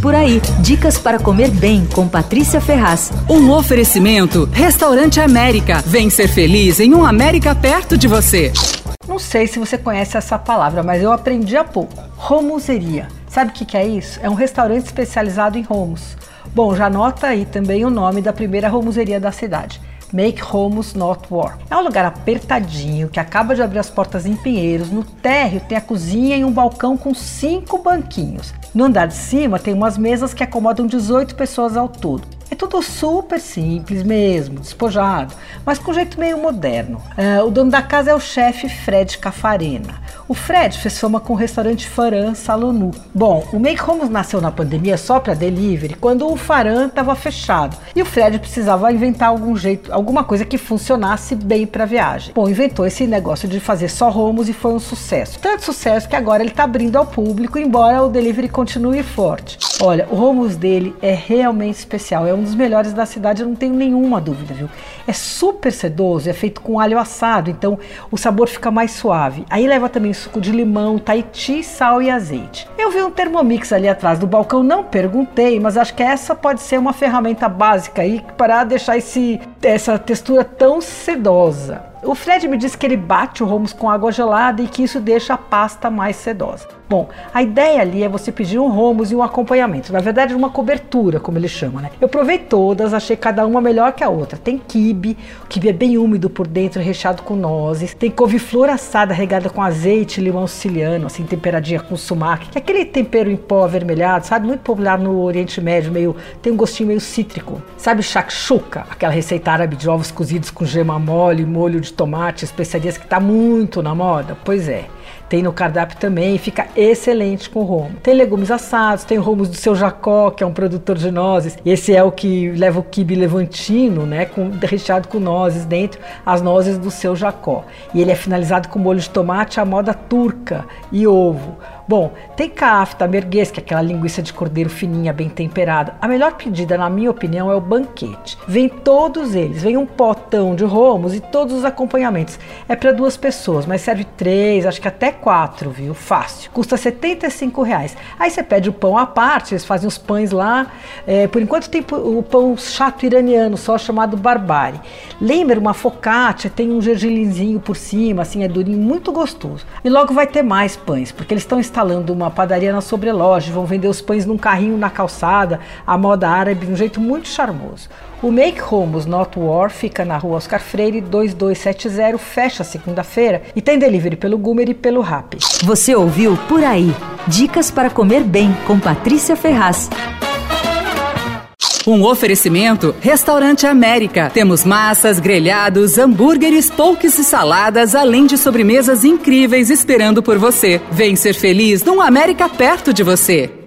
Por aí, dicas para comer bem com Patrícia Ferraz. Um oferecimento: Restaurante América. Vem ser feliz em um América perto de você. Não sei se você conhece essa palavra, mas eu aprendi há pouco. Romuseria. Sabe o que, que é isso? É um restaurante especializado em romos. Bom, já anota aí também o nome da primeira romuseria da cidade. Make Homes Not War. É um lugar apertadinho que acaba de abrir as portas em Pinheiros. No térreo tem a cozinha e um balcão com cinco banquinhos. No andar de cima tem umas mesas que acomodam 18 pessoas ao todo. Tudo super simples mesmo, despojado, mas com jeito meio moderno. Uh, o dono da casa é o chefe Fred Cafarena. O Fred fez fama com o restaurante Faran Salonu. Bom, o Make Homes nasceu na pandemia só para delivery, quando o Faran estava fechado. E o Fred precisava inventar algum jeito, alguma coisa que funcionasse bem para viagem. Bom, inventou esse negócio de fazer só romos e foi um sucesso. Tanto sucesso que agora ele está abrindo ao público, embora o delivery continue forte. Olha, o romos dele é realmente especial. É um dos melhores da cidade, eu não tenho nenhuma dúvida, viu? É super sedoso, é feito com alho assado, então o sabor fica mais suave. Aí leva também suco de limão, taiti, sal e azeite. Eu vi um Thermomix ali atrás do balcão, não perguntei, mas acho que essa pode ser uma ferramenta básica aí para deixar esse, essa textura tão sedosa. O Fred me disse que ele bate o romos com água gelada e que isso deixa a pasta mais sedosa. Bom, a ideia ali é você pedir um romos e um acompanhamento. Na verdade, uma cobertura, como ele chama, né? Eu provei todas, achei cada uma melhor que a outra. Tem quibe, o quibe é bem úmido por dentro, recheado com nozes. Tem couve-flor assada regada com azeite, limão siciliano, assim, temperadinha com sumac. É aquele tempero em pó avermelhado, sabe? Muito popular no Oriente Médio, meio tem um gostinho meio cítrico. Sabe shakshuka, aquela receita árabe de ovos cozidos com gema mole, molho de tomate, especiarias que tá muito na moda? Pois é. Tem no cardápio também, fica excelente com romo. Tem legumes assados, tem romos do seu Jacó, que é um produtor de nozes. Esse é o que leva o quibe levantino, né, com, recheado com nozes dentro, as nozes do seu Jacó. E ele é finalizado com molho de tomate à moda turca e ovo. Bom, tem kafta, merguez, que é aquela linguiça de cordeiro fininha, bem temperada. A melhor pedida, na minha opinião, é o banquete. Vem todos eles, vem um potão de romos e todos os acompanhamentos. É para duas pessoas, mas serve três, acho que até quatro, viu? Fácil. Custa 75 reais. Aí você pede o pão à parte, eles fazem os pães lá. É, por enquanto tem o pão chato iraniano, só chamado barbari. Lembra uma focaccia, tem um gergelinzinho por cima, assim, é durinho, muito gostoso. E logo vai ter mais pães, porque eles estão instalando uma padaria na sobreloja, vão vender os pães num carrinho na calçada, a moda árabe, de um jeito muito charmoso. O Make Homes Not War fica na rua Oscar Freire 2270, fecha segunda-feira e tem delivery pelo Gumer e pelo Rap. Você ouviu Por Aí. Dicas para comer bem com Patrícia Ferraz. Um oferecimento Restaurante América. Temos massas, grelhados, hambúrgueres, polques e saladas, além de sobremesas incríveis esperando por você. Vem ser feliz num América perto de você.